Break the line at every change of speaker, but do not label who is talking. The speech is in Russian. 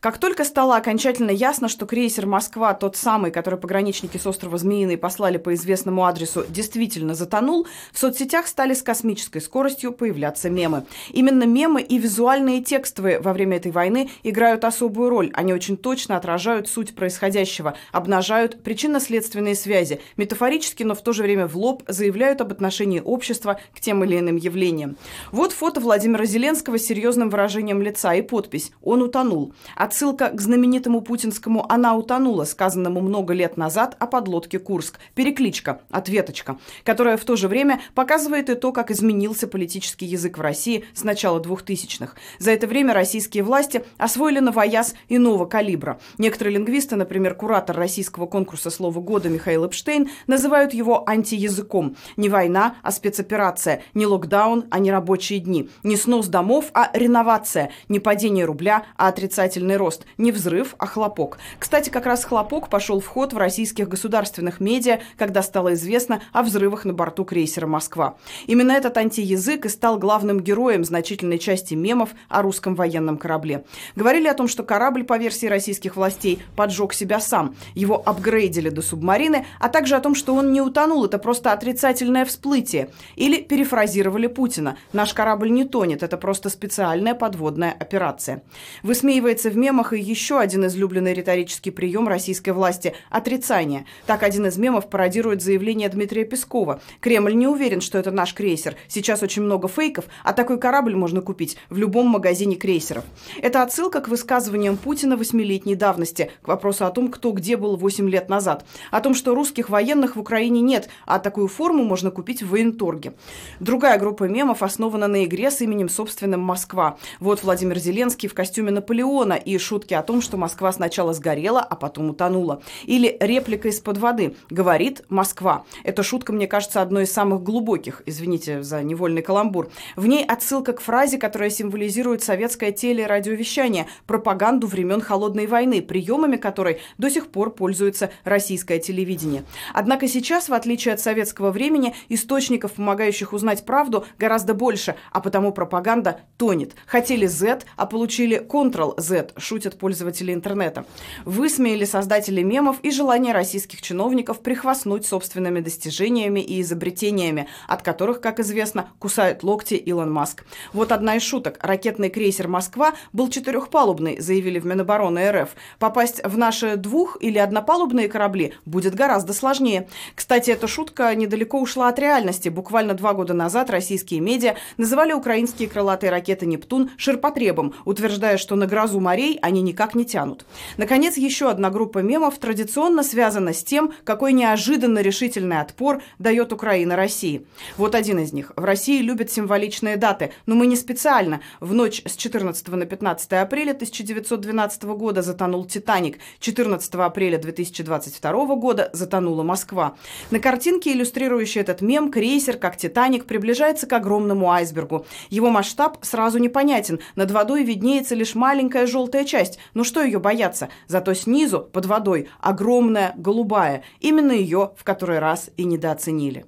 Как только стало окончательно ясно, что крейсер «Москва», тот самый, который пограничники с острова Змеиный послали по известному адресу, действительно затонул, в соцсетях стали с космической скоростью появляться мемы. Именно мемы и визуальные текстовые во время этой войны играют особую роль. Они очень точно отражают суть происходящего, обнажают причинно-следственные связи, метафорически, но в то же время в лоб заявляют об отношении общества к тем или иным явлениям. Вот фото Владимира Зеленского с серьезным выражением лица и подпись «Он утонул». Отсылка к знаменитому путинскому «Она утонула», сказанному много лет назад о подлодке «Курск». Перекличка, ответочка, которая в то же время показывает и то, как изменился политический язык в России с начала 2000-х. За это время российские власти освоили новояз иного калибра. Некоторые лингвисты, например, куратор российского конкурса слова года Михаил Эпштейн, называют его антиязыком. Не война, а спецоперация. Не локдаун, а не рабочие дни. Не снос домов, а реновация. Не падение рубля, а отрицательный рост. Не взрыв, а хлопок. Кстати, как раз хлопок пошел в ход в российских государственных медиа, когда стало известно о взрывах на борту крейсера «Москва». Именно этот антиязык и стал главным героем значительной части мемов о русском военном корабле. Говорили о том, что корабль, по версии российских властей, поджег себя сам. Его апгрейдили до субмарины, а также о том, что он не утонул, это просто отрицательное всплытие. Или перефразировали Путина. Наш корабль не тонет, это просто специальная подводная операция. Высмеивается в мемах и еще один излюбленный риторический прием российской власти – отрицание. Так один из мемов пародирует заявление Дмитрия Пескова. Кремль не уверен, что это наш крейсер. Сейчас очень много фейков, а такой корабль можно купить в любом магазине крейсеров. Это отсылка к высказываниям Путина восьмилетней давности, к вопросу о том, кто где был 8 лет назад. О том, что русских военных в Украине нет, а такую форму можно купить в военторге. Другая группа мемов основана на игре с именем собственным «Москва». Вот Владимир Зеленский в костюме Наполеона и шутки о том, что Москва сначала сгорела, а потом утонула. Или реплика из-под воды. Говорит Москва. Эта шутка, мне кажется, одной из самых глубоких, извините за невольный каламбур. В ней отсылка к фразе, которая символизирует советское телерадиовещание, пропаганду времен Холодной войны, приемами которой до сих пор пользуется российское телевидение. Однако сейчас, в отличие от советского времени, источников, помогающих узнать правду, гораздо больше, а потому пропаганда тонет. Хотели Z, а получили Ctrl-Z, шутят пользователи интернета. Высмеяли создатели мемов и желание российских чиновников прихвастнуть собственными достижениями и изобретениями, от которых, как известно, кусают локти Илон Маск. Вот одна из шуток. Ракетный крейсер «Москва» был четырехпалубный, заявили в Минобороны РФ. Попасть в наши двух- или однопалубные корабли будет гораздо сложнее. Кстати, эта шутка недалеко ушла от реальности. Буквально два года назад российские медиа называли украинские крылатые ракеты «Нептун» ширпотребом, утверждая, что на грозу морей они никак не тянут. Наконец, еще одна группа мемов традиционно связана с тем, какой неожиданно решительный отпор дает Украина России. Вот один из них. В России любят символичные даты, но мы не специально. В ночь с 14 на 15 апреля 1912 года затонул «Титаник», 14 апреля 2022 года затонула Москва. На картинке, иллюстрирующей этот мем, крейсер, как «Титаник», приближается к огромному айсбергу. Его масштаб сразу непонятен. Над водой виднеется лишь маленькая желтая часть. Но что ее бояться? Зато снизу, под водой, огромная голубая. Именно ее в который раз и недооценили.